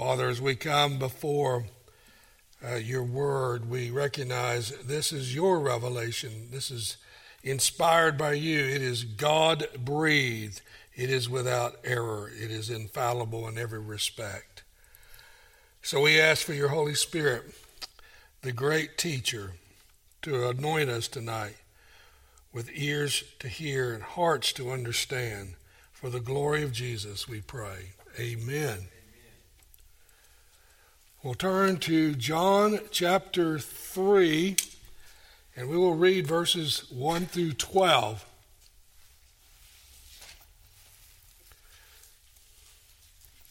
Father, as we come before uh, your word, we recognize this is your revelation. This is inspired by you. It is God breathed. It is without error. It is infallible in every respect. So we ask for your Holy Spirit, the great teacher, to anoint us tonight with ears to hear and hearts to understand. For the glory of Jesus, we pray. Amen. We'll turn to John chapter 3, and we will read verses 1 through 12.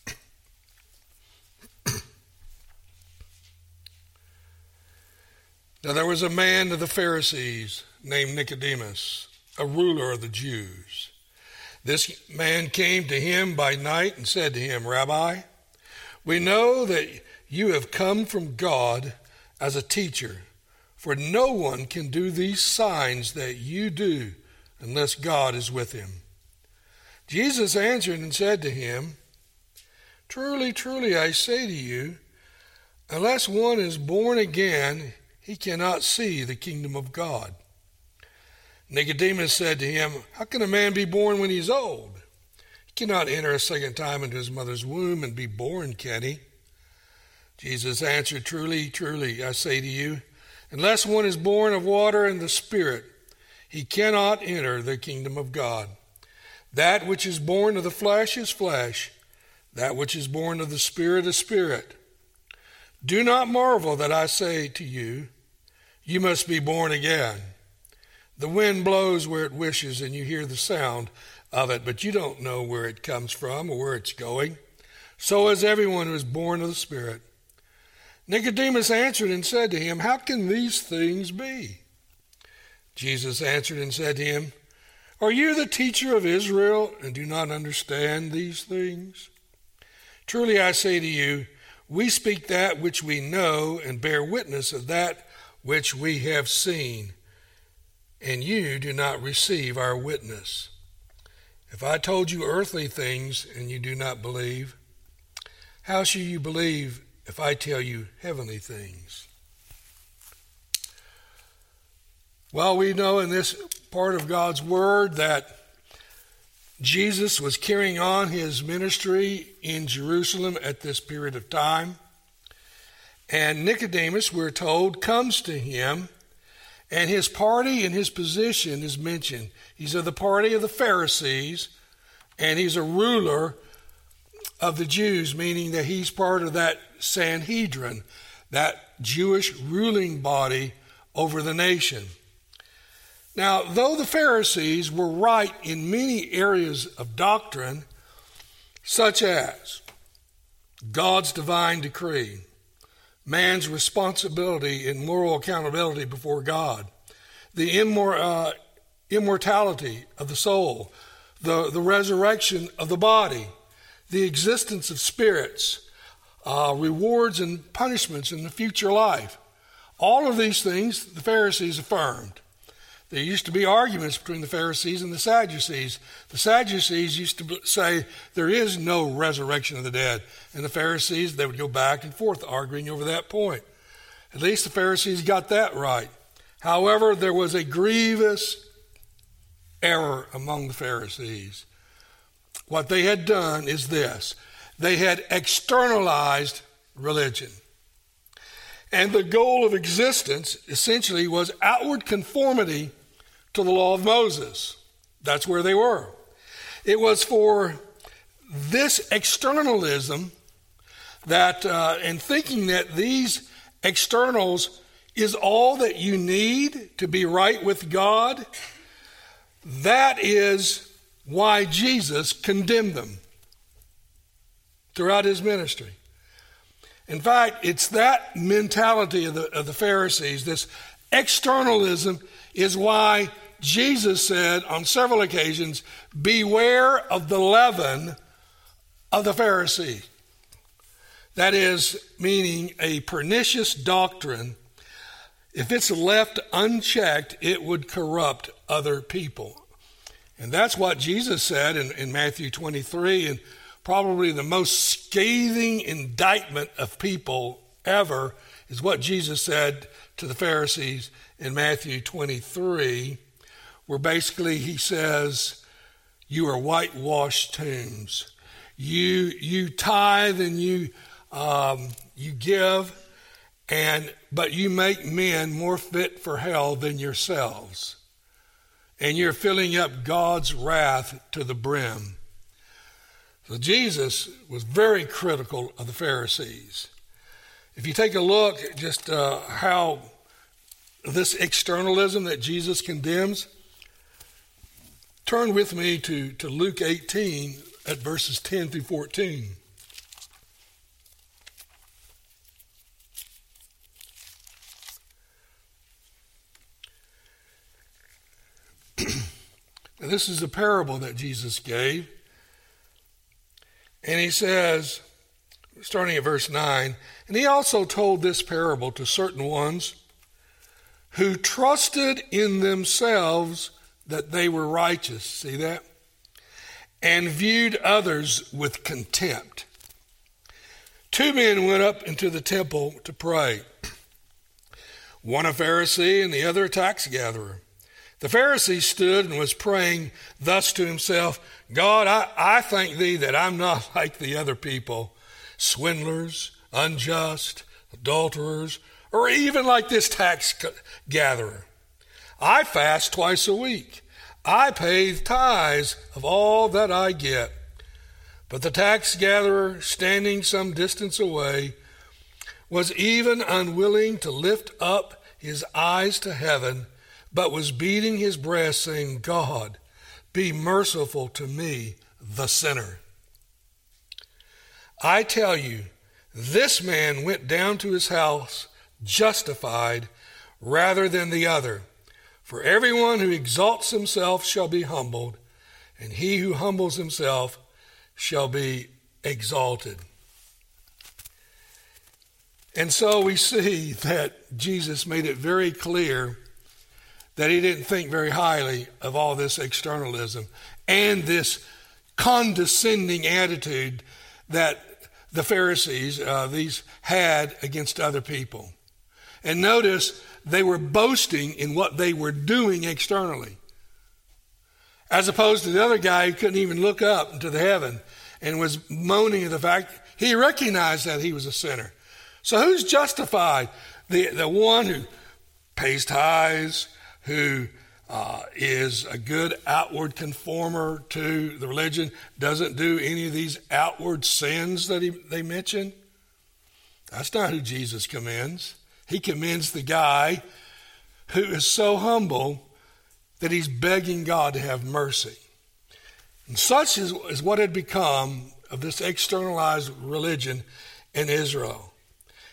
Now there was a man of the Pharisees named Nicodemus, a ruler of the Jews. This man came to him by night and said to him, Rabbi, we know that you have come from God as a teacher, for no one can do these signs that you do unless God is with him. Jesus answered and said to him, Truly, truly, I say to you, unless one is born again, he cannot see the kingdom of God. Nicodemus said to him, How can a man be born when he is old? He cannot enter a second time into his mother's womb and be born, can he? Jesus answered, Truly, truly, I say to you, unless one is born of water and the Spirit, he cannot enter the kingdom of God. That which is born of the flesh is flesh, that which is born of the Spirit is spirit. Do not marvel that I say to you, You must be born again. The wind blows where it wishes, and you hear the sound of it, but you don't know where it comes from or where it's going. So is everyone who is born of the Spirit. Nicodemus answered and said to him, How can these things be? Jesus answered and said to him, Are you the teacher of Israel and do not understand these things? Truly I say to you, we speak that which we know and bear witness of that which we have seen, and you do not receive our witness. If I told you earthly things and you do not believe, how shall you believe if I tell you heavenly things. Well, we know in this part of God's Word that Jesus was carrying on his ministry in Jerusalem at this period of time. And Nicodemus, we're told, comes to him, and his party and his position is mentioned. He's of the party of the Pharisees, and he's a ruler of the Jews, meaning that he's part of that Sanhedrin, that Jewish ruling body over the nation. Now, though the Pharisees were right in many areas of doctrine, such as God's divine decree, man's responsibility and moral accountability before God, the immor- uh, immortality of the soul, the, the resurrection of the body, the existence of spirits, uh, rewards and punishments in the future life. All of these things the Pharisees affirmed. There used to be arguments between the Pharisees and the Sadducees. The Sadducees used to say there is no resurrection of the dead. And the Pharisees, they would go back and forth arguing over that point. At least the Pharisees got that right. However, there was a grievous error among the Pharisees. What they had done is this they had externalized religion. And the goal of existence essentially was outward conformity to the law of Moses. That's where they were. It was for this externalism that, uh, and thinking that these externals is all that you need to be right with God, that is why Jesus condemned them throughout his ministry. In fact, it's that mentality of the, of the Pharisees, this externalism, is why Jesus said on several occasions, Beware of the leaven of the Pharisee. That is, meaning a pernicious doctrine. If it's left unchecked, it would corrupt other people. And that's what Jesus said in, in Matthew 23 and probably the most scathing indictment of people ever is what Jesus said to the Pharisees in Matthew 23, where basically he says, You are whitewashed tombs. You, you tithe and you, um, you give, and, but you make men more fit for hell than yourselves. And you're filling up God's wrath to the brim. So Jesus was very critical of the Pharisees. If you take a look at just uh, how this externalism that Jesus condemns, turn with me to, to Luke 18 at verses 10 through 14. This is a parable that Jesus gave. And he says, starting at verse 9, and he also told this parable to certain ones who trusted in themselves that they were righteous. See that? And viewed others with contempt. Two men went up into the temple to pray, one a Pharisee and the other a tax gatherer. The Pharisee stood and was praying thus to himself God, I, I thank thee that I'm not like the other people, swindlers, unjust, adulterers, or even like this tax gatherer. I fast twice a week. I pay tithes of all that I get. But the tax gatherer, standing some distance away, was even unwilling to lift up his eyes to heaven but was beating his breast, saying, God, be merciful to me, the sinner. I tell you, this man went down to his house justified rather than the other. For everyone who exalts himself shall be humbled, and he who humbles himself shall be exalted. And so we see that Jesus made it very clear that he didn't think very highly of all this externalism and this condescending attitude that the Pharisees, uh, these had against other people. And notice they were boasting in what they were doing externally, as opposed to the other guy who couldn't even look up into the heaven and was moaning at the fact he recognized that he was a sinner. So who's justified? The, the one who pays tithes, who uh, is a good outward conformer to the religion, doesn't do any of these outward sins that he, they mention. That's not who Jesus commends. He commends the guy who is so humble that he's begging God to have mercy. And such is, is what had become of this externalized religion in Israel.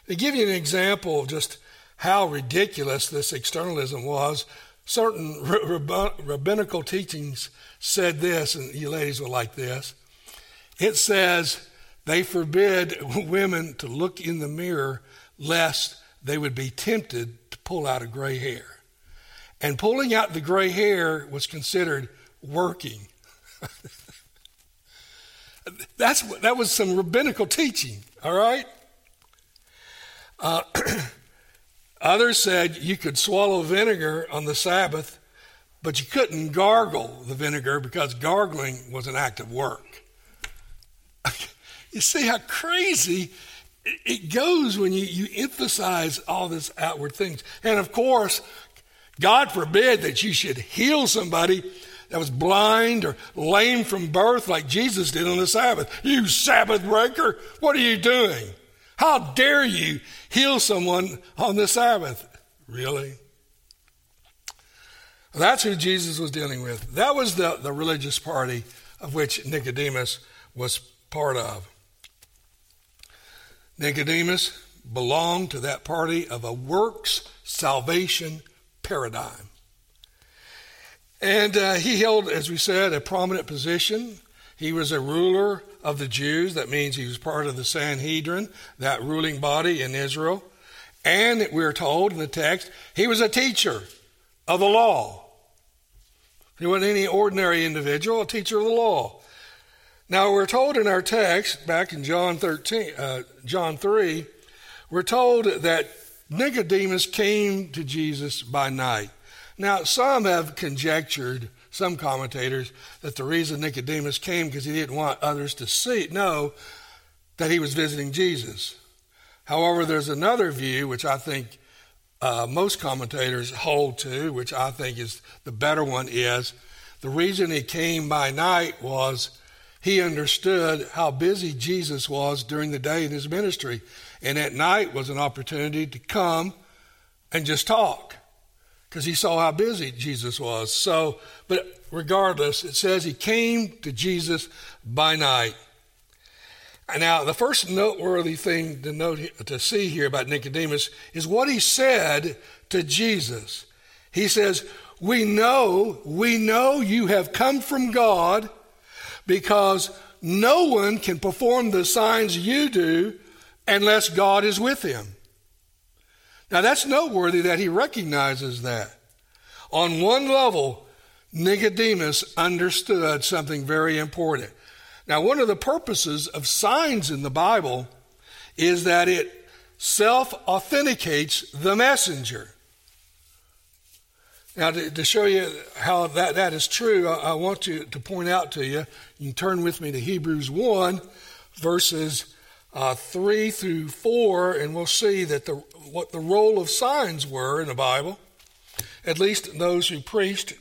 To give you an example of just how ridiculous this externalism was, certain rabbinical teachings said this, and you ladies will like this. It says they forbid women to look in the mirror lest they would be tempted to pull out a gray hair. And pulling out the gray hair was considered working. That's, that was some rabbinical teaching, all right? Uh, Others said you could swallow vinegar on the Sabbath, but you couldn't gargle the vinegar because gargling was an act of work. you see how crazy it goes when you, you emphasize all these outward things. And of course, God forbid that you should heal somebody that was blind or lame from birth like Jesus did on the Sabbath. You Sabbath breaker, what are you doing? How dare you heal someone on the Sabbath? Really? That's who Jesus was dealing with. That was the, the religious party of which Nicodemus was part of. Nicodemus belonged to that party of a works salvation paradigm. And uh, he held, as we said, a prominent position. He was a ruler of the Jews. That means he was part of the Sanhedrin, that ruling body in Israel. And we're told in the text, he was a teacher of the law. He wasn't any ordinary individual, a teacher of the law. Now we're told in our text back in John 13, uh, John 3, we're told that Nicodemus came to Jesus by night. Now some have conjectured, some commentators, that the reason Nicodemus came because he didn't want others to see, know that he was visiting Jesus. However, there's another view which I think uh, most commentators hold to, which I think is the better one, is the reason he came by night was he understood how busy Jesus was during the day in his ministry. And at night was an opportunity to come and just talk because he saw how busy Jesus was. So, but regardless, it says he came to Jesus by night. Now, the first noteworthy thing to note to see here about Nicodemus is what he said to Jesus. He says, "We know, we know you have come from God because no one can perform the signs you do unless God is with him. Now that's noteworthy that he recognizes that. On one level, Nicodemus understood something very important. Now, one of the purposes of signs in the Bible is that it self authenticates the messenger. Now, to, to, show you how that, that is true, I, I want to, to point out to you, you can turn with me to Hebrews 1, verses uh, 3 through 4, and we'll see that the, what the role of signs were in the Bible, at least those who preached.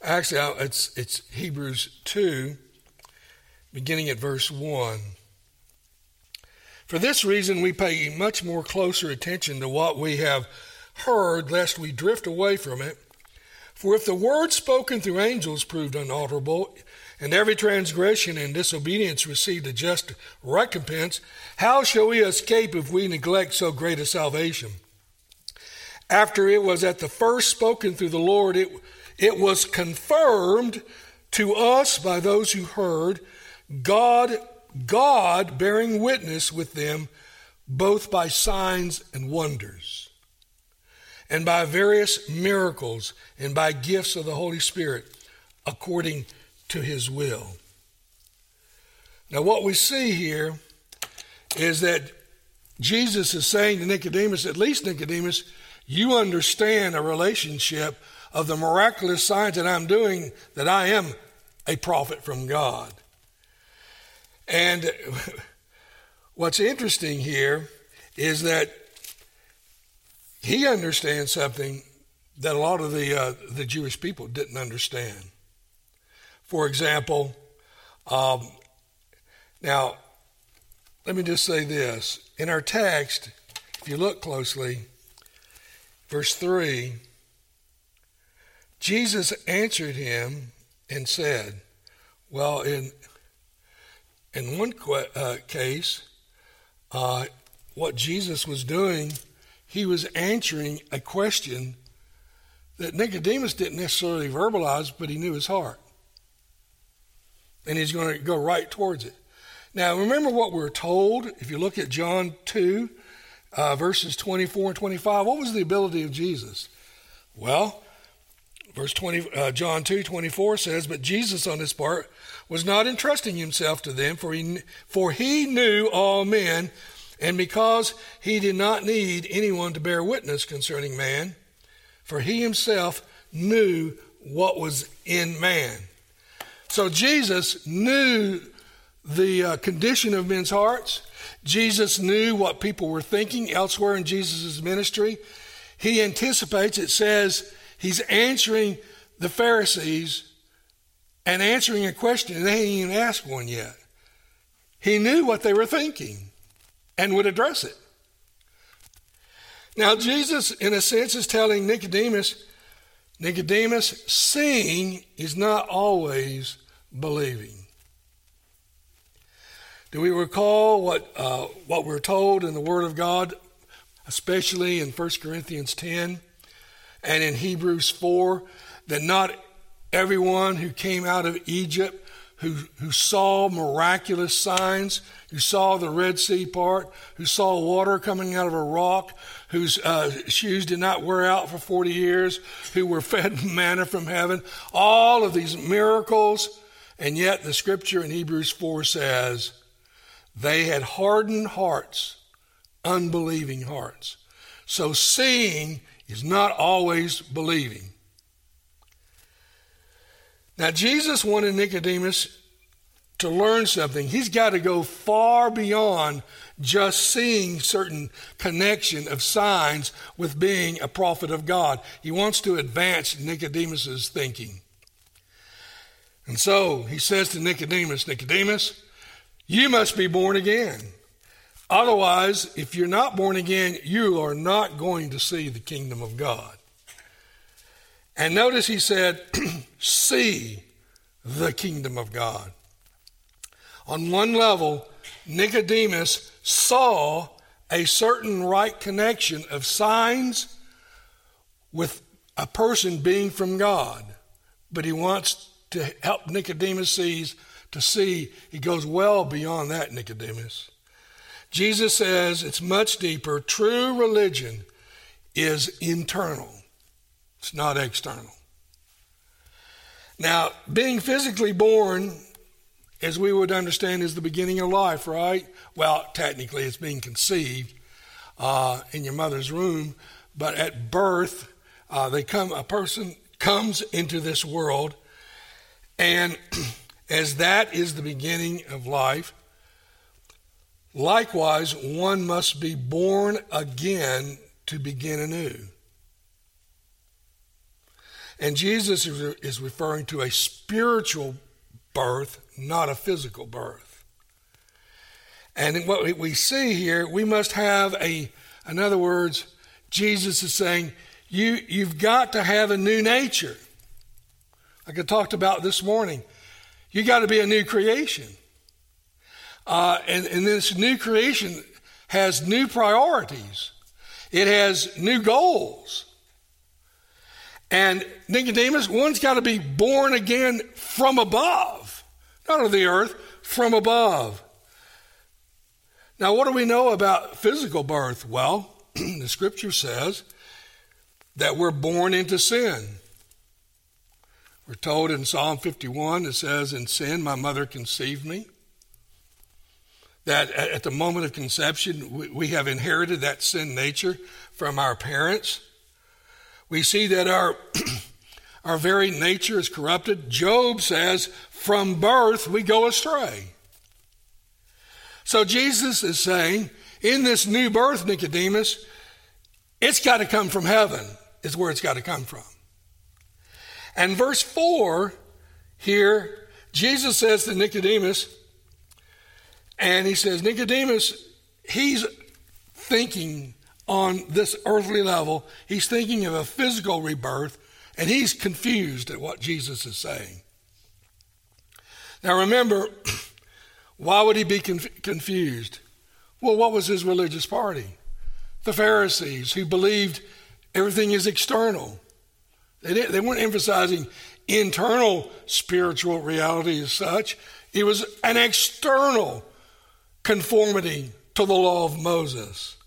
Actually, it's, it's Hebrews 2, beginning at verse 1. For this reason, we pay much more closer attention to what we have heard, lest we drift away from it. For if the word spoken through angels proved unalterable, and every transgression and disobedience received a just recompense, how shall we escape if we neglect so great a salvation? After it was at the first spoken through the Lord, it, it was confirmed to us by those who heard, God God bearing witness with them both by signs and wonders, and by various miracles, and by gifts of the Holy Spirit, according to his will. Now, what we see here is that Jesus is saying to Nicodemus, at least Nicodemus, you understand a relationship of the miraculous signs that I'm doing, that I am a prophet from God. And what's interesting here is that he understands something that a lot of the uh, the Jewish people didn't understand. For example, um, now let me just say this: in our text, if you look closely, verse three, Jesus answered him and said, "Well, in in one uh, case, uh, what Jesus was doing, he was answering a question that Nicodemus didn't necessarily verbalize, but he knew his heart. And he's going to go right towards it. Now, remember what we're told. If you look at John 2, uh, verses 24 and 25, what was the ability of Jesus? Well, verse 20, uh, John 2, 24 says, But Jesus on his part was not entrusting himself to them, for he, for he knew all men, and because he did not need anyone to bear witness concerning man, for he himself knew what was in man. So Jesus knew the uh, condition of men's hearts. Jesus knew what people were thinking elsewhere in Jesus' ministry. He anticipates, it says, he's answering the Pharisees and answering a question, they hadn't even asked one yet. He knew what they were thinking and would address it. Now, Jesus, in a sense, is telling Nicodemus Nicodemus, seeing is not always believing. Do we recall what, uh, what we're told in the Word of God, especially in 1 Corinthians 10 and in Hebrews 4, that not Everyone who came out of Egypt who, who saw miraculous signs, who saw the Red Sea part, who saw water coming out of a rock, whose uh, shoes did not wear out for 40 years, who were fed manna from heaven, all of these miracles. And yet the scripture in Hebrews 4 says, they had hardened hearts, unbelieving hearts. So seeing is not always believing. Now, Jesus wanted Nicodemus to learn something. He's got to go far beyond just seeing certain connection of signs with being a prophet of God. He wants to advance Nicodemus's thinking. And so he says to Nicodemus, Nicodemus, you must be born again. Otherwise, if you're not born again, you are not going to see the kingdom of God. And notice he said, see the kingdom of God. On one level, Nicodemus saw a certain right connection of signs with a person being from God, but he wants to help Nicodemus sees to see he goes well beyond that, Nicodemus. Jesus says it's much deeper. True religion is internal, it's not external. Now, being physically born, as we would understand, is the beginning of life, right? Well, technically, it's being conceived uh, in your mother's womb, but at birth, uh, they come. A person comes into this world, and as that is the beginning of life, likewise, one must be born again to begin anew. And Jesus is referring to a spiritual birth, not a physical birth. And what we see here, we must have a, in other words, Jesus is saying, you, you've got to have a new nature. Like I talked about this morning. You got to be a new creation. Uh, and, and this new creation has new priorities, it has new goals. And Nicodemus, one's got to be born again from above, not of the earth, from above. Now, what do we know about physical birth? Well, the scripture says that we're born into sin. We're told in Psalm 51, it says, In sin my mother conceived me. That at the moment of conception, we have inherited that sin nature from our parents. We see that our, our very nature is corrupted. Job says, From birth we go astray. So Jesus is saying, in this new birth, Nicodemus, it's got to come from heaven, is where it's got to come from. And verse 4 here, Jesus says to Nicodemus, and he says, Nicodemus, he's thinking on this earthly level, he's thinking of a physical rebirth, and he's confused at what Jesus is saying. Now remember, why would he be conf- confused? Well, what was his religious party? The Pharisees, who believed everything is external. They, they weren't emphasizing internal spiritual reality as such, it was an external conformity to the law of Moses.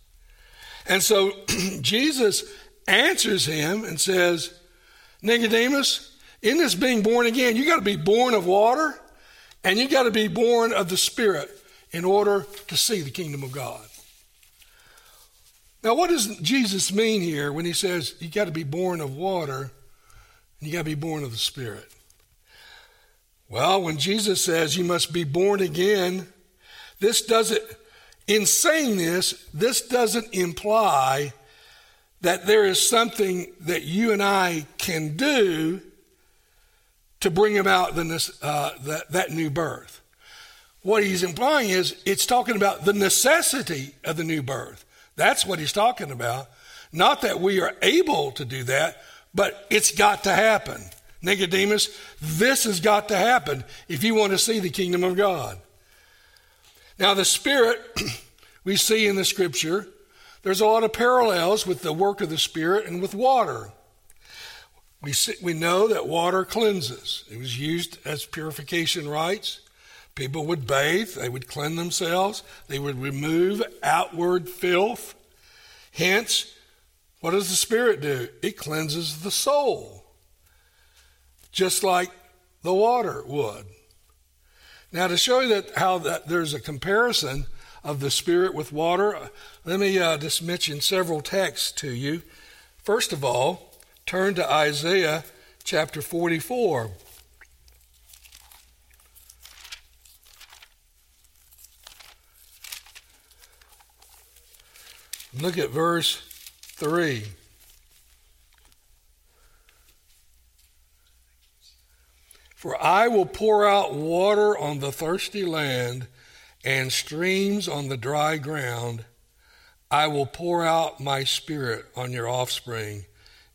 And so Jesus answers him and says, Nicodemus, in this being born again, you got to be born of water and you got to be born of the Spirit in order to see the kingdom of God. Now, what does Jesus mean here when he says you got to be born of water and you got to be born of the Spirit. Well, when Jesus says you must be born again, this doesn't, in saying this, this doesn't imply that there is something that you and I can do to bring about the, uh, that, that new birth. What he's implying is it's talking about the necessity of the new birth. That's what he's talking about. Not that we are able to do that, but it's got to happen. Nicodemus, this has got to happen if you want to see the kingdom of God. Now, the Spirit we see in the scripture, there's a lot of parallels with the work of the Spirit and with water. We, see, we know that water cleanses. It was used as purification rites. People would bathe, they would cleanse themselves, they would remove outward filth. Hence, what does the Spirit do? It cleanses the soul, just like the water would. Now, to show you that how that there's a comparison of the Spirit with water, let me uh, just mention several texts to you. First of all, turn to Isaiah chapter 44. Look at verse 3. For I will pour out water on the thirsty land and streams on the dry ground. I will pour out my spirit on your offspring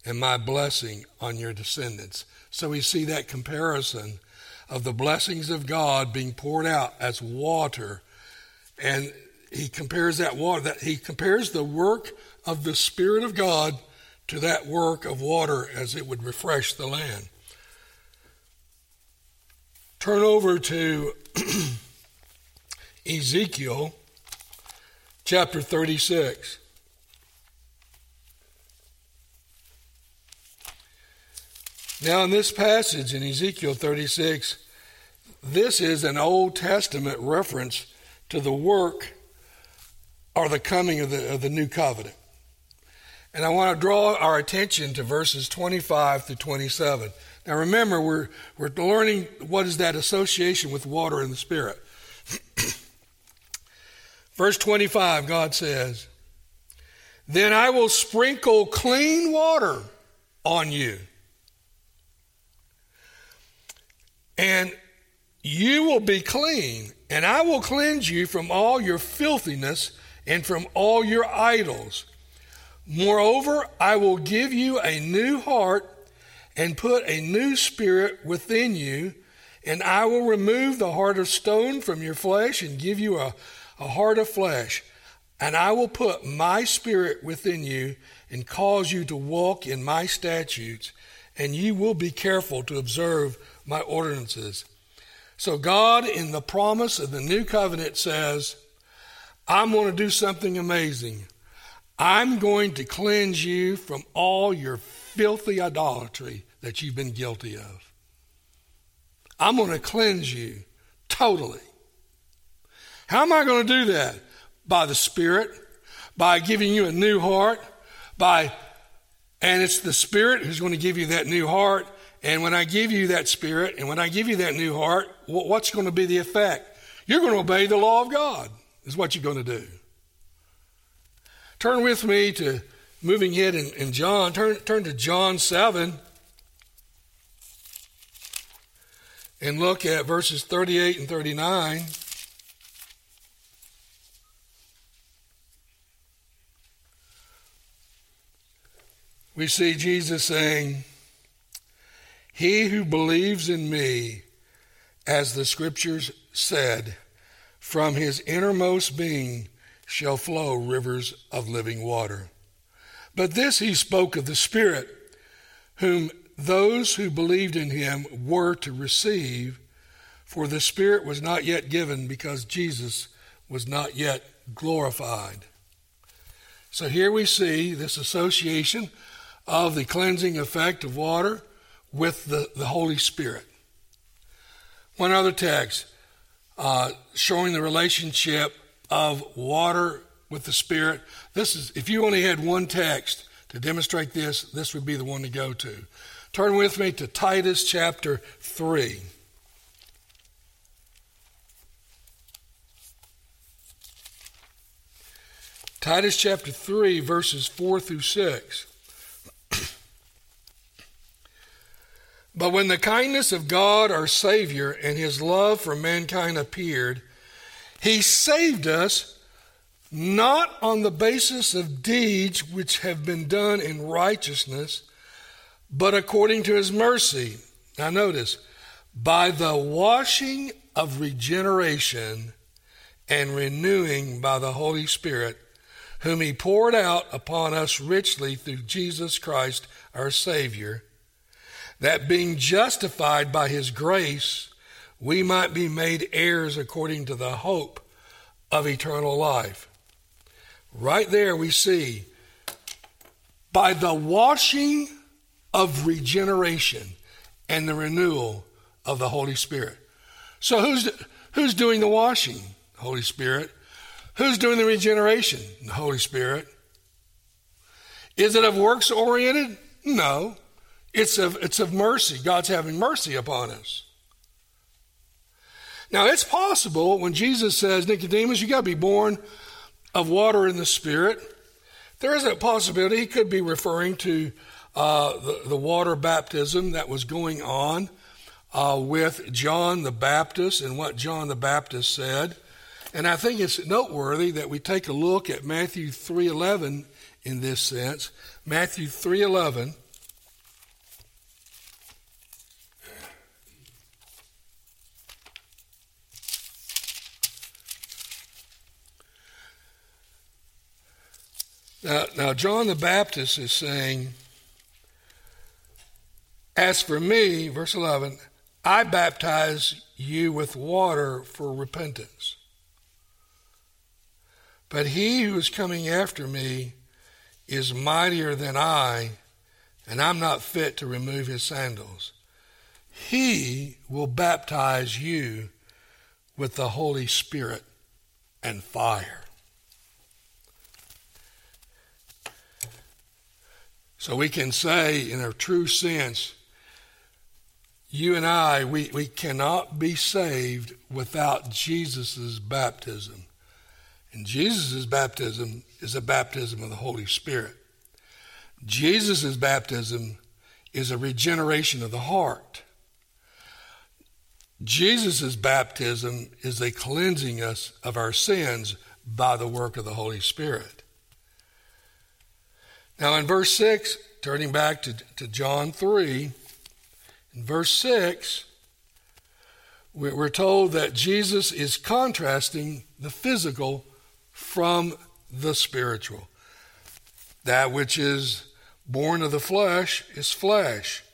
and my blessing on your descendants. So we see that comparison of the blessings of God being poured out as water. And he compares that water, that he compares the work of the Spirit of God to that work of water as it would refresh the land. Turn over to Ezekiel chapter 36. Now, in this passage in Ezekiel 36, this is an Old Testament reference to the work or the coming of the, of the new covenant. And I want to draw our attention to verses 25 to 27. Now remember, we're, we're learning what is that association with water and the Spirit. Verse 25, God says, Then I will sprinkle clean water on you, and you will be clean, and I will cleanse you from all your filthiness and from all your idols. Moreover, I will give you a new heart and put a new spirit within you, and I will remove the heart of stone from your flesh and give you a, a heart of flesh. And I will put my spirit within you and cause you to walk in my statutes, and you will be careful to observe my ordinances. So, God, in the promise of the new covenant, says, I'm going to do something amazing. I'm going to cleanse you from all your filthy idolatry that you've been guilty of. I'm going to cleanse you totally. How am I going to do that? By the Spirit, by giving you a new heart, by, and it's the Spirit who's going to give you that new heart. And when I give you that Spirit, and when I give you that new heart, what's going to be the effect? You're going to obey the law of God is what you're going to do. Turn with me to moving ahead in, in John. Turn, turn to John 7 and look at verses 38 and 39. We see Jesus saying, He who believes in me, as the scriptures said, from his innermost being shall flow rivers of living water. But this he spoke of the Spirit, whom those who believed in him were to receive, for the Spirit was not yet given because Jesus was not yet glorified. So here we see this association of the cleansing effect of water with the, the Holy Spirit. One other text uh, showing the relationship of water with the Spirit. This is, if you only had one text to demonstrate this, this would be the one to go to. Turn with me to Titus chapter 3. Titus chapter 3, verses 4 through 6. But when the kindness of God our Savior and his love for mankind appeared, he saved us not on the basis of deeds which have been done in righteousness, but according to his mercy. Now, notice, by the washing of regeneration and renewing by the Holy Spirit, whom he poured out upon us richly through Jesus Christ our Savior that being justified by his grace, we might be made heirs according to the hope of eternal life. Right there we see by the washing of regeneration and the renewal of the Holy Spirit. So who's who's doing the washing? Holy Spirit. Who's doing the regeneration? The Holy Spirit. Is it of works oriented? No. It's of, it's of mercy. God's having mercy upon us. Now, it's possible when Jesus says, Nicodemus, you got to be born of water and the Spirit. There is a possibility he could be referring to uh, the, the, water baptism that was going on uh, with John the Baptist and what John the Baptist said. And I think it's noteworthy that we take a look at Matthew 3:11 in this sense. Matthew 3:11 Now, now, John the Baptist is saying, As for me, verse 11, I baptize you with water for repentance. But he who is coming after me is mightier than I, and I'm not fit to remove his sandals. He will baptize you with the Holy Spirit and fire. So we can say, in a true sense, you and I, we, we cannot be saved without Jesus' baptism. And Jesus' baptism is a baptism of the Holy Spirit. Jesus' baptism is a regeneration of the heart. Jesus' baptism is a cleansing us of our sins by the work of the Holy Spirit. Now, in verse 6, turning back to, to John 3, in verse 6, we're told that Jesus is contrasting the physical from the spiritual. That which is born of the flesh is flesh.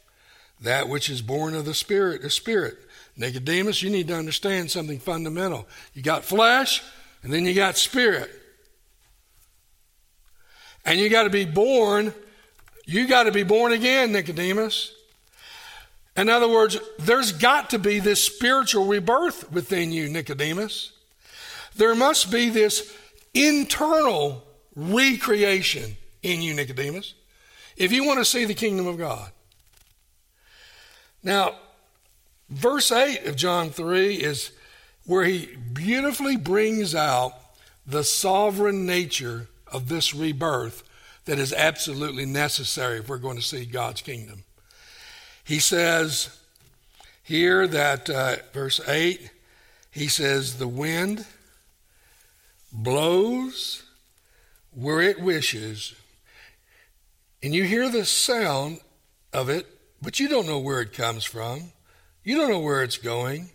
That which is born of the spirit is spirit. Nicodemus, you need to understand something fundamental. You got flesh, and then you got spirit. And you got to be born, you got to be born again, Nicodemus. In other words, there's got to be this spiritual rebirth within you, Nicodemus. There must be this internal recreation in you, Nicodemus, if you want to see the kingdom of God. Now, verse 8 of John 3 is where he beautifully brings out the sovereign nature of this rebirth that is absolutely necessary if we're going to see God's kingdom. He says here that, uh, verse 8, he says, The wind blows where it wishes, and you hear the sound of it, but you don't know where it comes from. You don't know where it's going.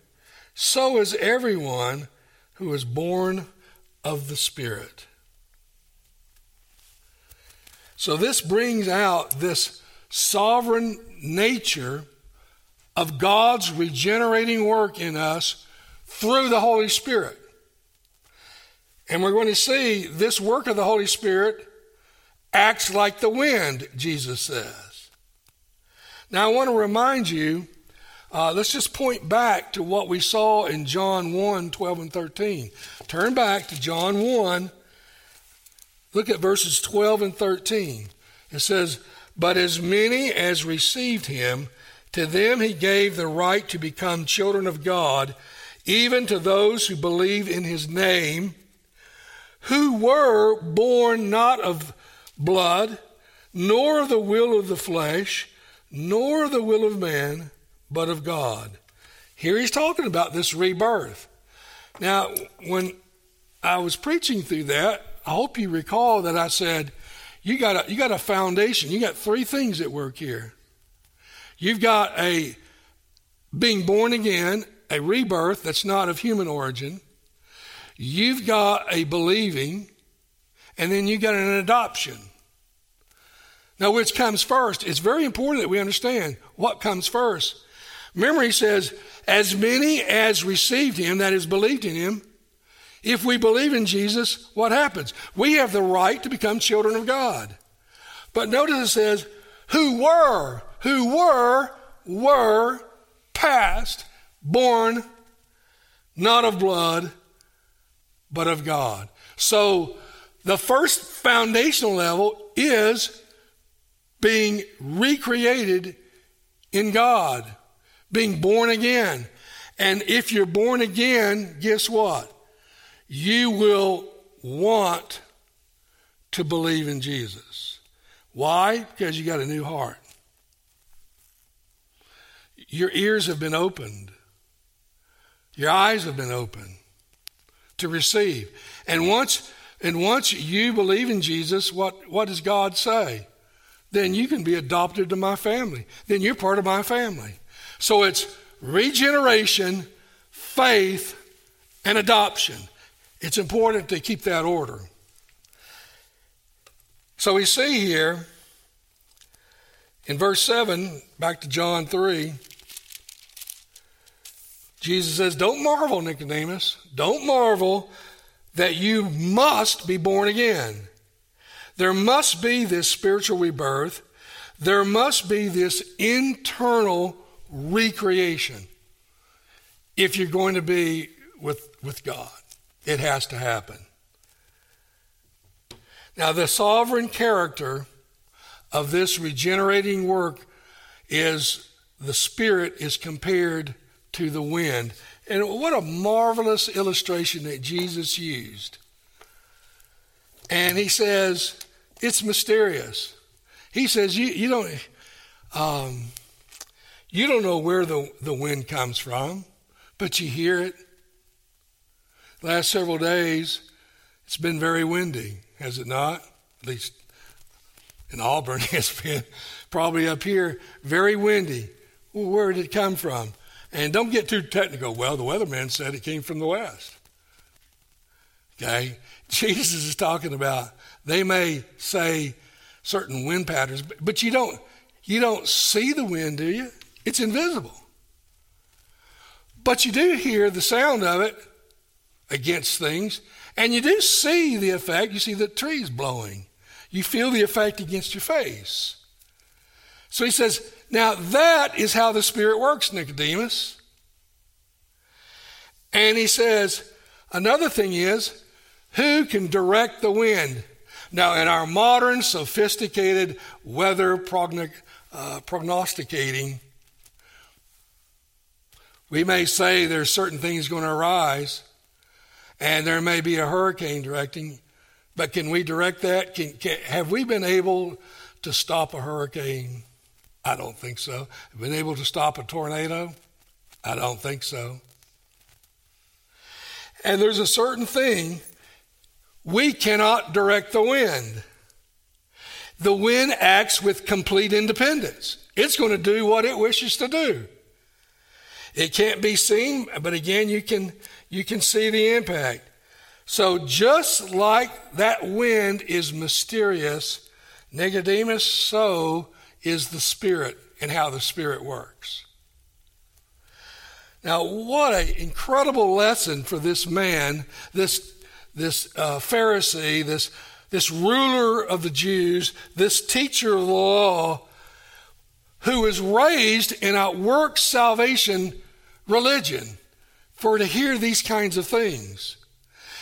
So is everyone who is born of the Spirit. So, this brings out this sovereign nature of God's regenerating work in us through the Holy Spirit. And we're going to see this work of the Holy Spirit acts like the wind, Jesus says. Now, I want to remind you, uh, let's just point back to what we saw in John 1 12 and 13. Turn back to John 1 Look at verses 12 and 13. It says, But as many as received him, to them he gave the right to become children of God, even to those who believe in his name, who were born not of blood, nor of the will of the flesh, nor of the will of man, but of God. Here he's talking about this rebirth. Now, when I was preaching through that, I hope you recall that I said, you got a, you got a foundation. You got three things at work here. You've got a being born again, a rebirth that's not of human origin. You've got a believing, and then you got an adoption. Now, which comes first? It's very important that we understand what comes first? Memory says, as many as received him, that is, believed in him, if we believe in Jesus, what happens? We have the right to become children of God. But notice it says, who were, who were, were past, born not of blood, but of God. So the first foundational level is being recreated in God, being born again. And if you're born again, guess what? You will want to believe in Jesus. Why? Because you got a new heart. Your ears have been opened. Your eyes have been opened to receive. And once and once you believe in Jesus, what, what does God say? Then you can be adopted to my family. Then you're part of my family. So it's regeneration, faith, and adoption. It's important to keep that order. So we see here in verse 7, back to John 3, Jesus says, Don't marvel, Nicodemus. Don't marvel that you must be born again. There must be this spiritual rebirth. There must be this internal recreation if you're going to be with, with God. It has to happen. Now, the sovereign character of this regenerating work is the Spirit is compared to the wind. And what a marvelous illustration that Jesus used. And he says, it's mysterious. He says, you, you don't um, you don't know where the, the wind comes from, but you hear it. Last several days, it's been very windy, has it not? At least in Auburn, it's been probably up here very windy. Well, where did it come from? And don't get too technical. Well, the weatherman said it came from the west. Okay? Jesus is talking about they may say certain wind patterns, but you don't you don't see the wind, do you? It's invisible. But you do hear the sound of it against things, and you do see the effect. You see the trees blowing. You feel the effect against your face. So he says, now that is how the Spirit works, Nicodemus. And he says, another thing is, who can direct the wind? Now, in our modern, sophisticated weather progn- uh, prognosticating, we may say there's certain things going to arise, and there may be a hurricane directing, but can we direct that? Can, can, have we been able to stop a hurricane? I don't think so. Have been able to stop a tornado? I don't think so. And there's a certain thing we cannot direct the wind. The wind acts with complete independence. It's going to do what it wishes to do. It can't be seen, but again, you can, you can see the impact. So, just like that wind is mysterious, Nicodemus, so is the Spirit and how the Spirit works. Now, what an incredible lesson for this man, this, this uh, Pharisee, this, this ruler of the Jews, this teacher of the law, who is raised and outworks salvation religion for to hear these kinds of things.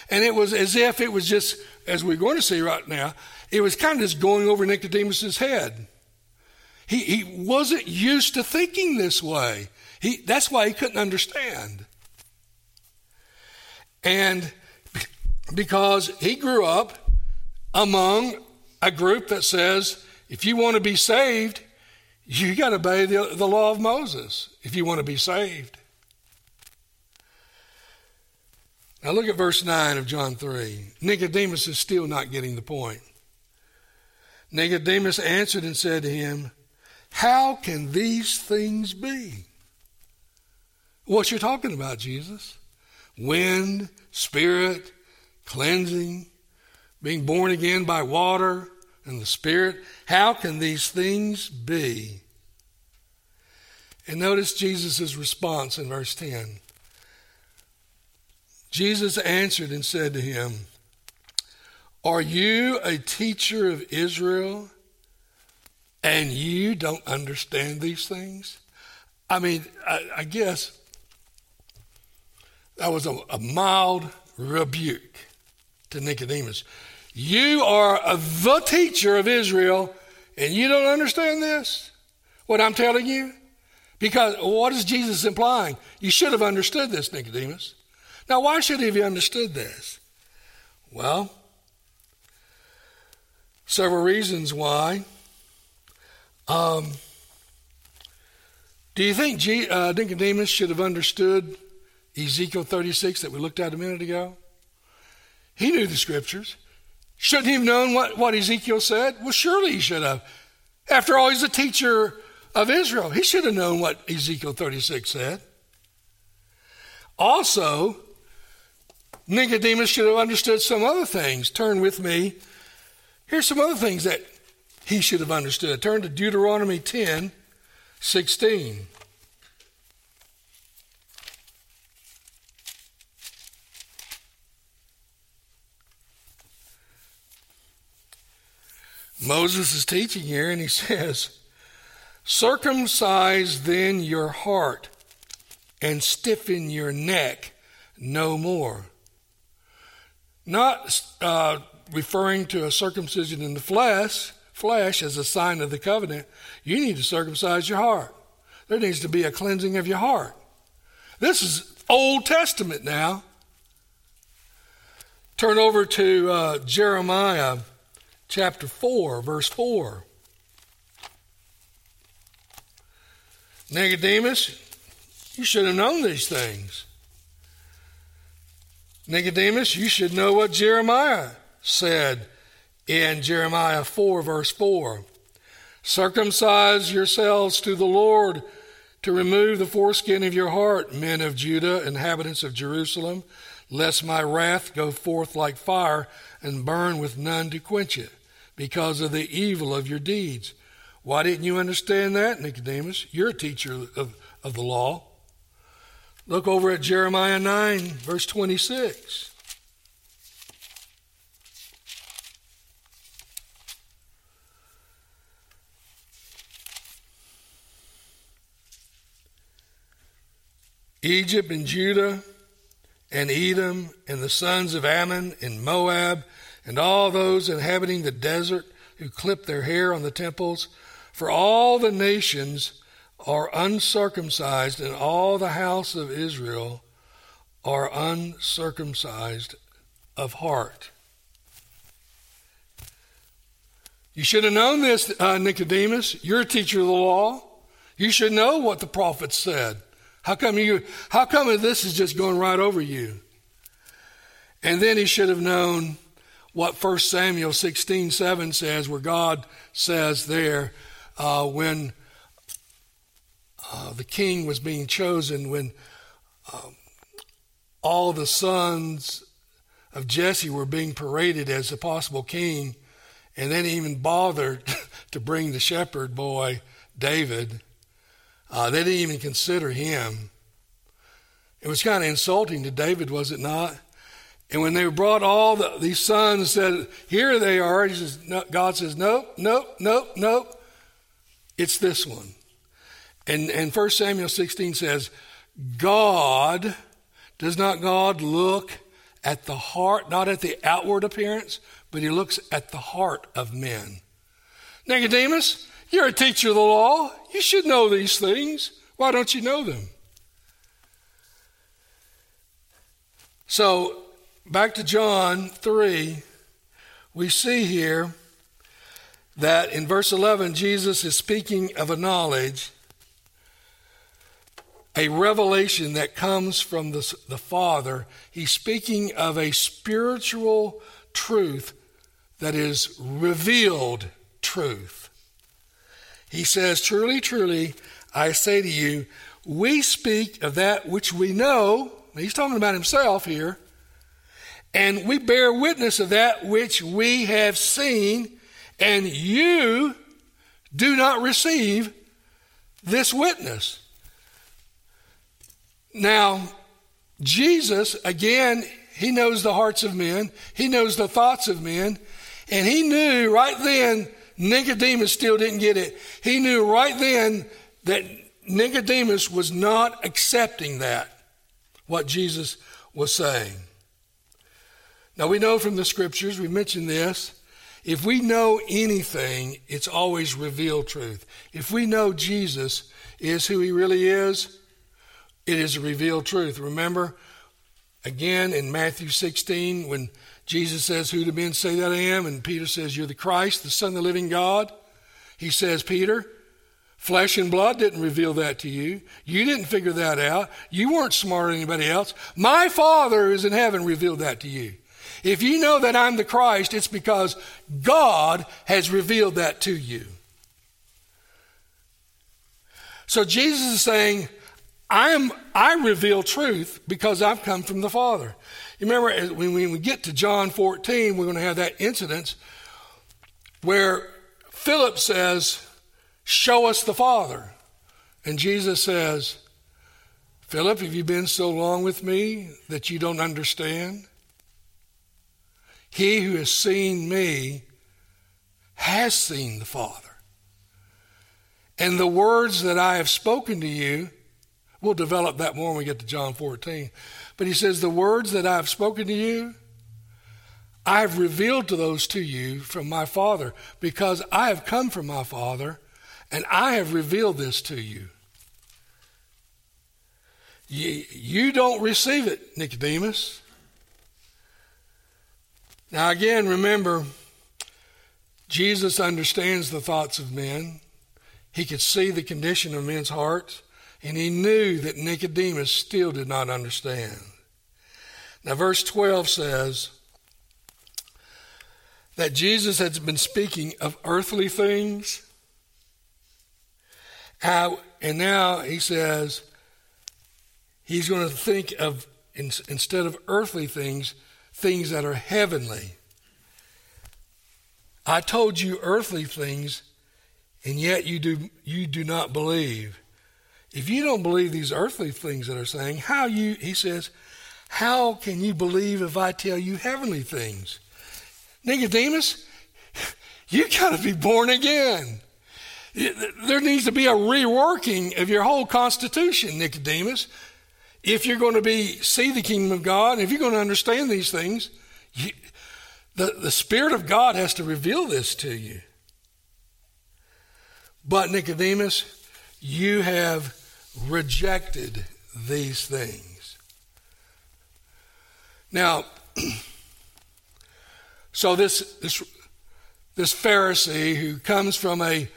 And it was as if it was just, as we're going to see right now, it was kind of just going over Nicodemus's head. He, he wasn't used to thinking this way. He, that's why he couldn't understand. And because he grew up among a group that says, if you want to be saved, you got to obey the, the law of Moses if you want to be saved. Now look at verse 9 of John 3. Nicodemus is still not getting the point. Nicodemus answered and said to him, How can these things be? What you're talking about, Jesus? Wind, spirit, cleansing, being born again by water and the spirit. How can these things be? And notice Jesus' response in verse 10. Jesus answered and said to him, Are you a teacher of Israel and you don't understand these things? I mean, I, I guess that was a, a mild rebuke to Nicodemus. You are the teacher of Israel, and you don't understand this? What I'm telling you? Because what is Jesus implying? You should have understood this, Nicodemus. Now, why should he have understood this? Well, several reasons why. Um, do you think G, uh, Nicodemus should have understood Ezekiel 36 that we looked at a minute ago? He knew the scriptures. Shouldn't he have known what, what Ezekiel said? Well, surely he should have. After all, he's a teacher of Israel. He should have known what Ezekiel 36 said. Also, Nicodemus should have understood some other things. Turn with me. Here's some other things that he should have understood. Turn to Deuteronomy 10 16. Moses is teaching here, and he says, Circumcise then your heart and stiffen your neck no more. Not uh, referring to a circumcision in the flesh, flesh as a sign of the covenant. You need to circumcise your heart. There needs to be a cleansing of your heart. This is Old Testament now. Turn over to uh, Jeremiah chapter 4, verse 4. Nicodemus, you should have known these things. Nicodemus, you should know what Jeremiah said in Jeremiah 4, verse 4. Circumcise yourselves to the Lord to remove the foreskin of your heart, men of Judah, inhabitants of Jerusalem, lest my wrath go forth like fire and burn with none to quench it, because of the evil of your deeds. Why didn't you understand that, Nicodemus? You're a teacher of, of the law. Look over at Jeremiah 9, verse 26. Egypt and Judah and Edom and the sons of Ammon and Moab and all those inhabiting the desert who clip their hair on the temples. For all the nations are uncircumcised, and all the house of Israel are uncircumcised of heart. You should have known this, uh, Nicodemus. You're a teacher of the law. You should know what the prophets said. How come you? How come this is just going right over you? And then he should have known what 1 Samuel 16 7 says, where God says there, uh, when uh, the king was being chosen, when um, all the sons of Jesse were being paraded as a possible king, and then even bothered to bring the shepherd boy, David. Uh, they didn't even consider him. It was kind of insulting to David, was it not? And when they brought all the, these sons, said, "Here they are," says, no, God says, "Nope, nope, nope, nope. It's this one." And and First Samuel 16 says, "God does not God look at the heart, not at the outward appearance, but He looks at the heart of men." Nicodemus, you're a teacher of the law. You should know these things. Why don't you know them? So back to John 3, we see here that in verse 11, Jesus is speaking of a knowledge, a revelation that comes from the, the Father. He's speaking of a spiritual truth that is revealed truth. He says, Truly, truly, I say to you, we speak of that which we know. He's talking about himself here and we bear witness of that which we have seen, and you do not receive this witness. Now, Jesus, again, he knows the hearts of men, he knows the thoughts of men, and he knew right then Nicodemus still didn't get it. He knew right then that Nicodemus was not accepting that, what Jesus was saying. Now we know from the scriptures, we mentioned this, if we know anything, it's always revealed truth. If we know Jesus is who he really is, it is a revealed truth. Remember, again in Matthew 16, when Jesus says, Who do men say that I am? And Peter says, You're the Christ, the Son of the living God. He says, Peter, flesh and blood didn't reveal that to you. You didn't figure that out. You weren't smarter than anybody else. My Father who's in heaven revealed that to you. If you know that I'm the Christ, it's because God has revealed that to you. So Jesus is saying, I'm, I reveal truth because I've come from the Father. You remember when we get to John 14, we're going to have that incident where Philip says, Show us the Father. And Jesus says, Philip, have you been so long with me that you don't understand? He who has seen me has seen the Father. And the words that I have spoken to you, we'll develop that more when we get to John 14. But he says, The words that I have spoken to you, I have revealed to those to you from my Father, because I have come from my Father, and I have revealed this to you. You, you don't receive it, Nicodemus. Now, again, remember, Jesus understands the thoughts of men. He could see the condition of men's hearts. And he knew that Nicodemus still did not understand. Now, verse 12 says that Jesus had been speaking of earthly things. How, and now he says he's going to think of, instead of earthly things, things that are heavenly. I told you earthly things, and yet you do, you do not believe. If you don't believe these earthly things that are saying, how you, he says, how can you believe if I tell you heavenly things? Nicodemus, you got to be born again. There needs to be a reworking of your whole constitution, Nicodemus. If you're going to be see the kingdom of God, if you're going to understand these things, you, the, the Spirit of God has to reveal this to you. But Nicodemus, you have rejected these things. Now, so this, this, this Pharisee who comes from a,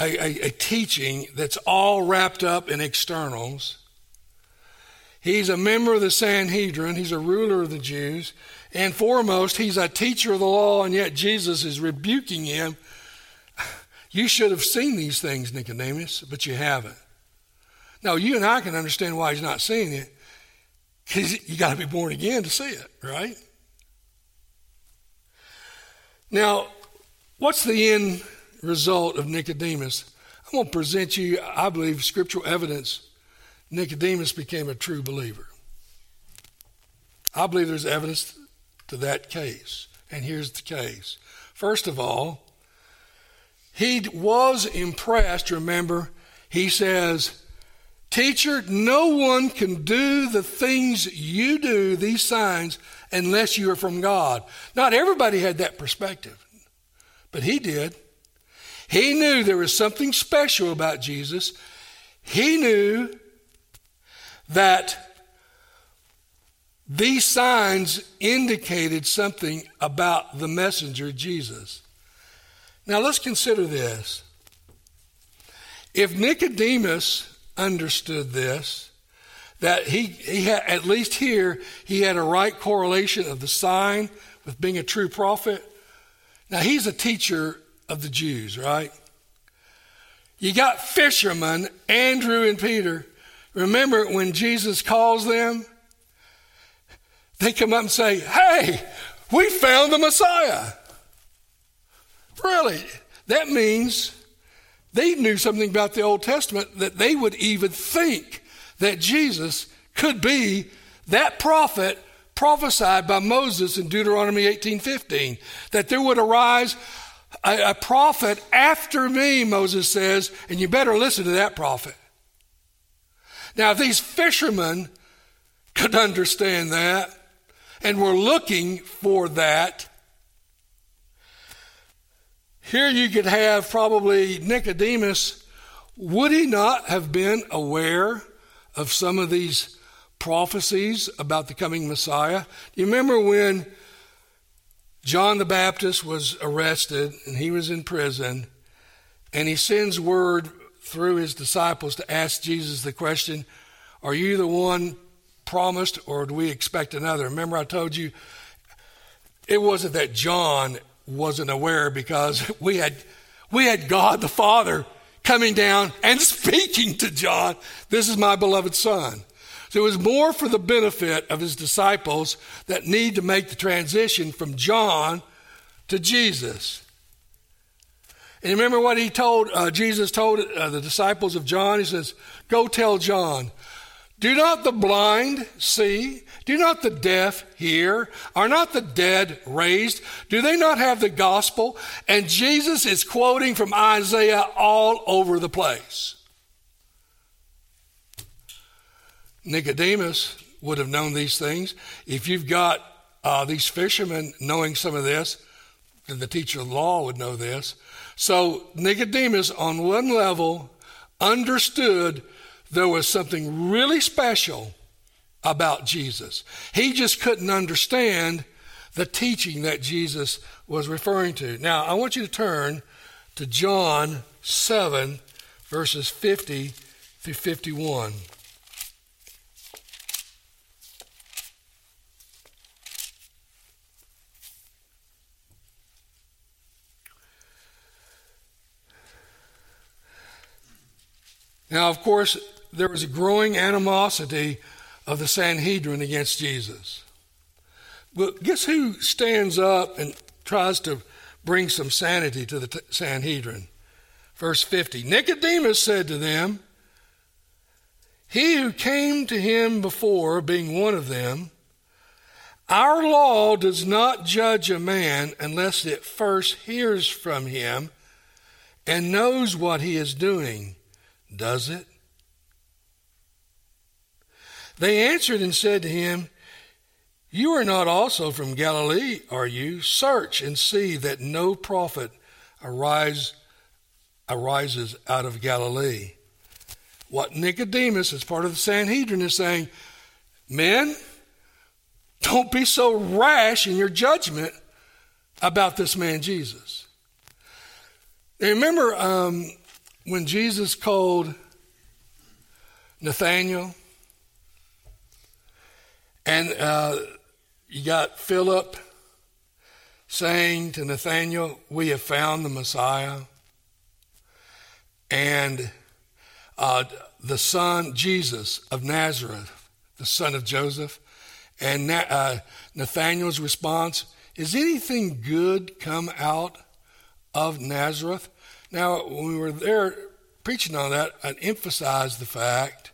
a, a, teaching that's all wrapped up in externals, he's a member of the Sanhedrin, he's a ruler of the Jews, and foremost, he's a teacher of the law, and yet Jesus is rebuking him. You should have seen these things, Nicodemus, but you haven't. Now, you and I can understand why he's not seeing it, because you got to be born again to see it, right? Now, what's the end result of Nicodemus? I'm going to present you, I believe, scriptural evidence Nicodemus became a true believer. I believe there's evidence to that case. And here's the case. First of all, he was impressed. Remember, he says, Teacher, no one can do the things you do, these signs, unless you are from God. Not everybody had that perspective, but he did. He knew there was something special about Jesus. He knew that these signs indicated something about the messenger, Jesus. Now let's consider this. If Nicodemus understood this, that he, he had, at least here, he had a right correlation of the sign with being a true prophet. Now, he's a teacher of the Jews, right? You got fishermen, Andrew and Peter. Remember when Jesus calls them? They come up and say, Hey, we found the Messiah. Really? That means they knew something about the Old Testament that they would even think that Jesus could be that prophet prophesied by Moses in Deuteronomy 18:15 that there would arise a, a prophet after me, Moses says, and you better listen to that prophet. Now, these fishermen could understand that and were looking for that, here you could have probably Nicodemus. Would he not have been aware of some of these prophecies about the coming Messiah? Do you remember when John the Baptist was arrested and he was in prison, and he sends word through his disciples to ask Jesus the question, Are you the one promised, or do we expect another? Remember, I told you it wasn't that John wasn't aware because we had, we had God the Father coming down and speaking to John. This is my beloved Son. So it was more for the benefit of his disciples that need to make the transition from John to Jesus. And remember what he told, uh, Jesus told uh, the disciples of John? He says, Go tell John, do not the blind see? Do not the deaf hear? Are not the dead raised? Do they not have the gospel? And Jesus is quoting from Isaiah all over the place. Nicodemus would have known these things. If you've got uh, these fishermen knowing some of this, then the teacher of the law would know this. So Nicodemus, on one level, understood there was something really special about Jesus. He just couldn't understand the teaching that Jesus was referring to. Now, I want you to turn to John 7, verses 50 through 51. Now, of course, there was a growing animosity of the Sanhedrin against Jesus. But guess who stands up and tries to bring some sanity to the Sanhedrin? Verse 50 Nicodemus said to them, He who came to him before, being one of them, our law does not judge a man unless it first hears from him and knows what he is doing. Does it? They answered and said to him, You are not also from Galilee, are you? Search and see that no prophet arise, arises out of Galilee. What Nicodemus, as part of the Sanhedrin, is saying, Men, don't be so rash in your judgment about this man Jesus. Now, remember um, when Jesus called Nathaniel, and uh, you got Philip saying to Nathaniel, We have found the Messiah. And uh, the son, Jesus of Nazareth, the son of Joseph. And uh, Nathaniel's response, Is anything good come out of Nazareth? Now, when we were there preaching on that, I emphasized the fact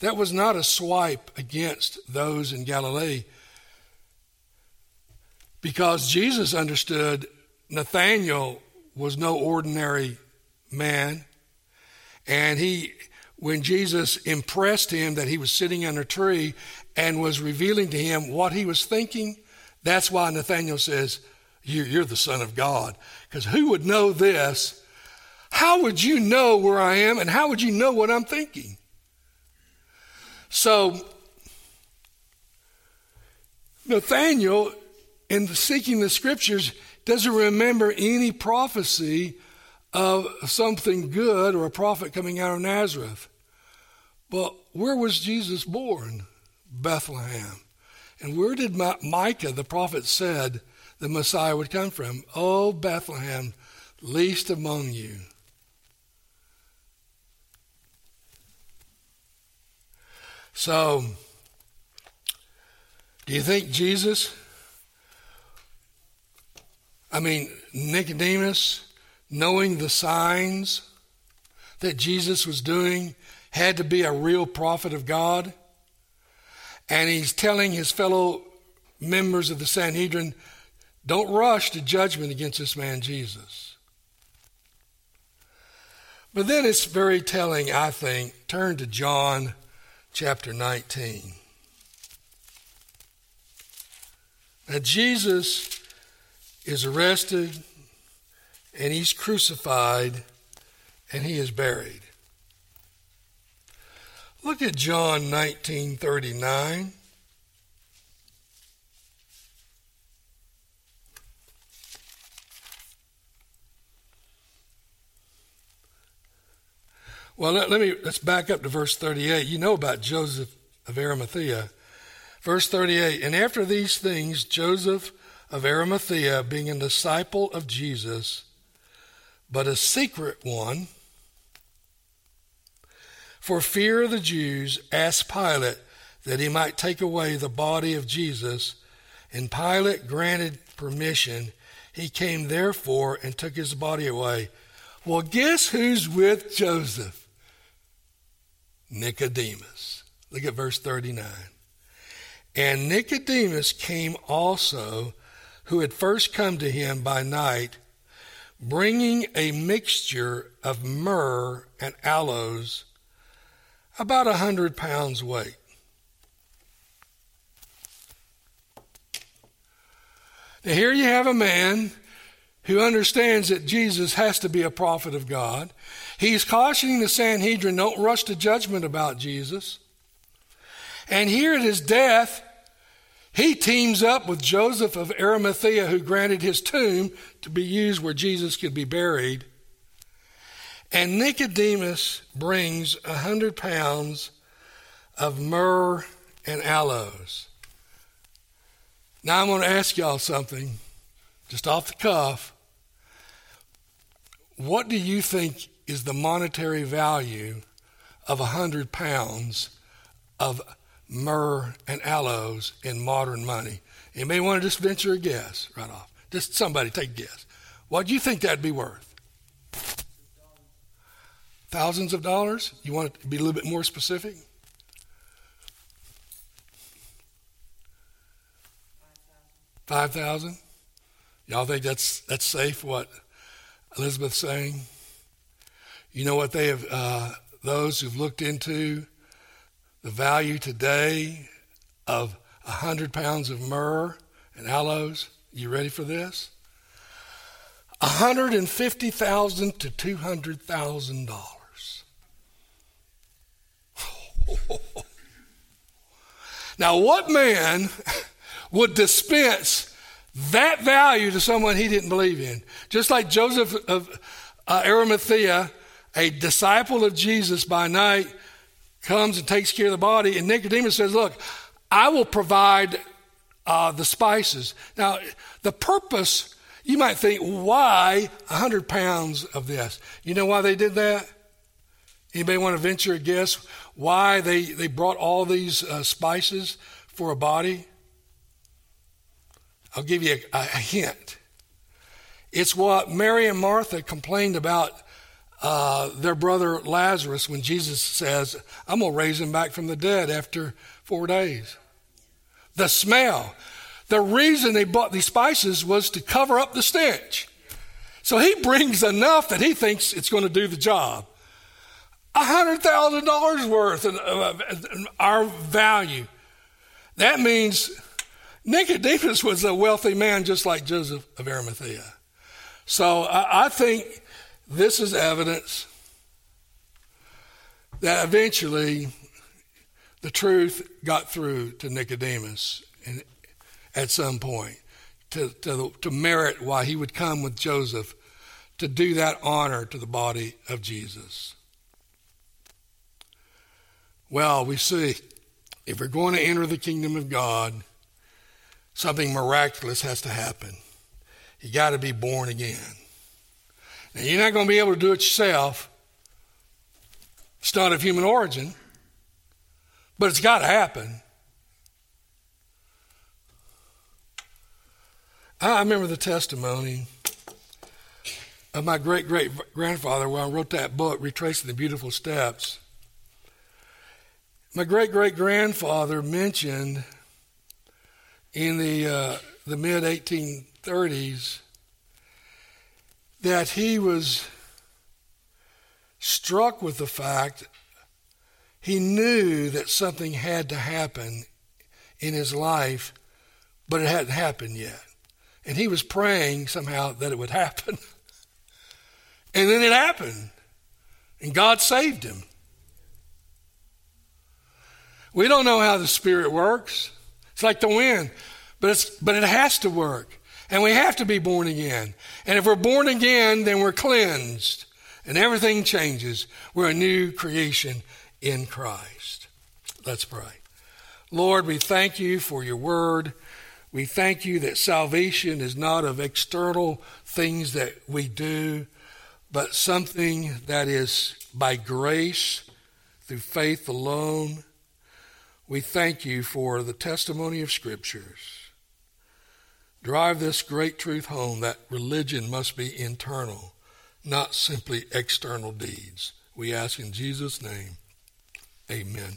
that was not a swipe against those in Galilee because Jesus understood Nathanael was no ordinary man. And he, when Jesus impressed him that he was sitting under a tree and was revealing to him what he was thinking, that's why Nathanael says, You're the Son of God. Because who would know this how would you know where I am and how would you know what I'm thinking? So, Nathaniel, in seeking the scriptures, doesn't remember any prophecy of something good or a prophet coming out of Nazareth. But where was Jesus born? Bethlehem. And where did Micah, the prophet, said the Messiah would come from? Oh, Bethlehem, least among you. So, do you think Jesus, I mean, Nicodemus, knowing the signs that Jesus was doing, had to be a real prophet of God? And he's telling his fellow members of the Sanhedrin, don't rush to judgment against this man Jesus. But then it's very telling, I think. Turn to John chapter 19. Now, Jesus is arrested and he's crucified and he is buried. Look at John 1939. Well, let, let, me let's back up to verse 38. You know about Joseph of Arimathea. Verse 38, and after these things Joseph of Arimathea, being a disciple of Jesus, but a secret one, for fear of the Jews, asked Pilate that he might take away the body of Jesus, and Pilate granted permission. He came therefore and took his body away. Well, guess who's with Joseph? Nicodemus. Look at verse 39. And Nicodemus came also, who had first come to him by night, bringing a mixture of myrrh and aloes, about a hundred pounds weight. Now, here you have a man who understands that Jesus has to be a prophet of God. He's cautioning the Sanhedrin don't rush to judgment about Jesus. And here at his death, he teams up with Joseph of Arimathea, who granted his tomb to be used where Jesus could be buried. And Nicodemus brings a hundred pounds of myrrh and aloes. Now I'm going to ask y'all something, just off the cuff. What do you think is the monetary value of a hundred pounds of myrrh and aloes in modern money? You may want to just venture a guess right off. Just somebody take a guess. What do you think that'd be worth? Thousands of dollars? You want to be a little bit more specific? Five thousand? Y'all think that's that's safe? What Elizabeth's saying? You know what they have, uh, those who've looked into the value today of 100 pounds of myrrh and aloes? You ready for this? 150,000 to 200,000 dollars. now, what man would dispense that value to someone he didn't believe in? Just like Joseph of uh, Arimathea, a disciple of Jesus by night, comes and takes care of the body, and Nicodemus says, Look, I will provide uh, the spices. Now, the purpose, you might think, why 100 pounds of this? You know why they did that? Anybody want to venture a guess why they, they brought all these uh, spices for a body? I'll give you a, a hint. It's what Mary and Martha complained about uh, their brother Lazarus when Jesus says, I'm going to raise him back from the dead after four days. The smell. The reason they bought these spices was to cover up the stench. So he brings enough that he thinks it's going to do the job. $100,000 worth of our value. That means Nicodemus was a wealthy man just like Joseph of Arimathea. So I, I think this is evidence that eventually the truth got through to Nicodemus and at some point to, to, to merit why he would come with Joseph to do that honor to the body of Jesus. Well, we see if we're going to enter the kingdom of God, something miraculous has to happen. You got to be born again. Now, you're not going to be able to do it yourself. It's not of human origin, but it's got to happen. I remember the testimony of my great great grandfather when I wrote that book, Retracing the Beautiful Steps. My great great grandfather mentioned in the, uh, the mid 1830s that he was struck with the fact he knew that something had to happen in his life, but it hadn't happened yet. And he was praying somehow that it would happen. and then it happened. And God saved him. We don't know how the Spirit works. It's like the wind, but, but it has to work. And we have to be born again. And if we're born again, then we're cleansed. And everything changes. We're a new creation in Christ. Let's pray. Lord, we thank you for your word. We thank you that salvation is not of external things that we do, but something that is by grace through faith alone. We thank you for the testimony of scriptures. Drive this great truth home that religion must be internal, not simply external deeds. We ask in Jesus' name. Amen.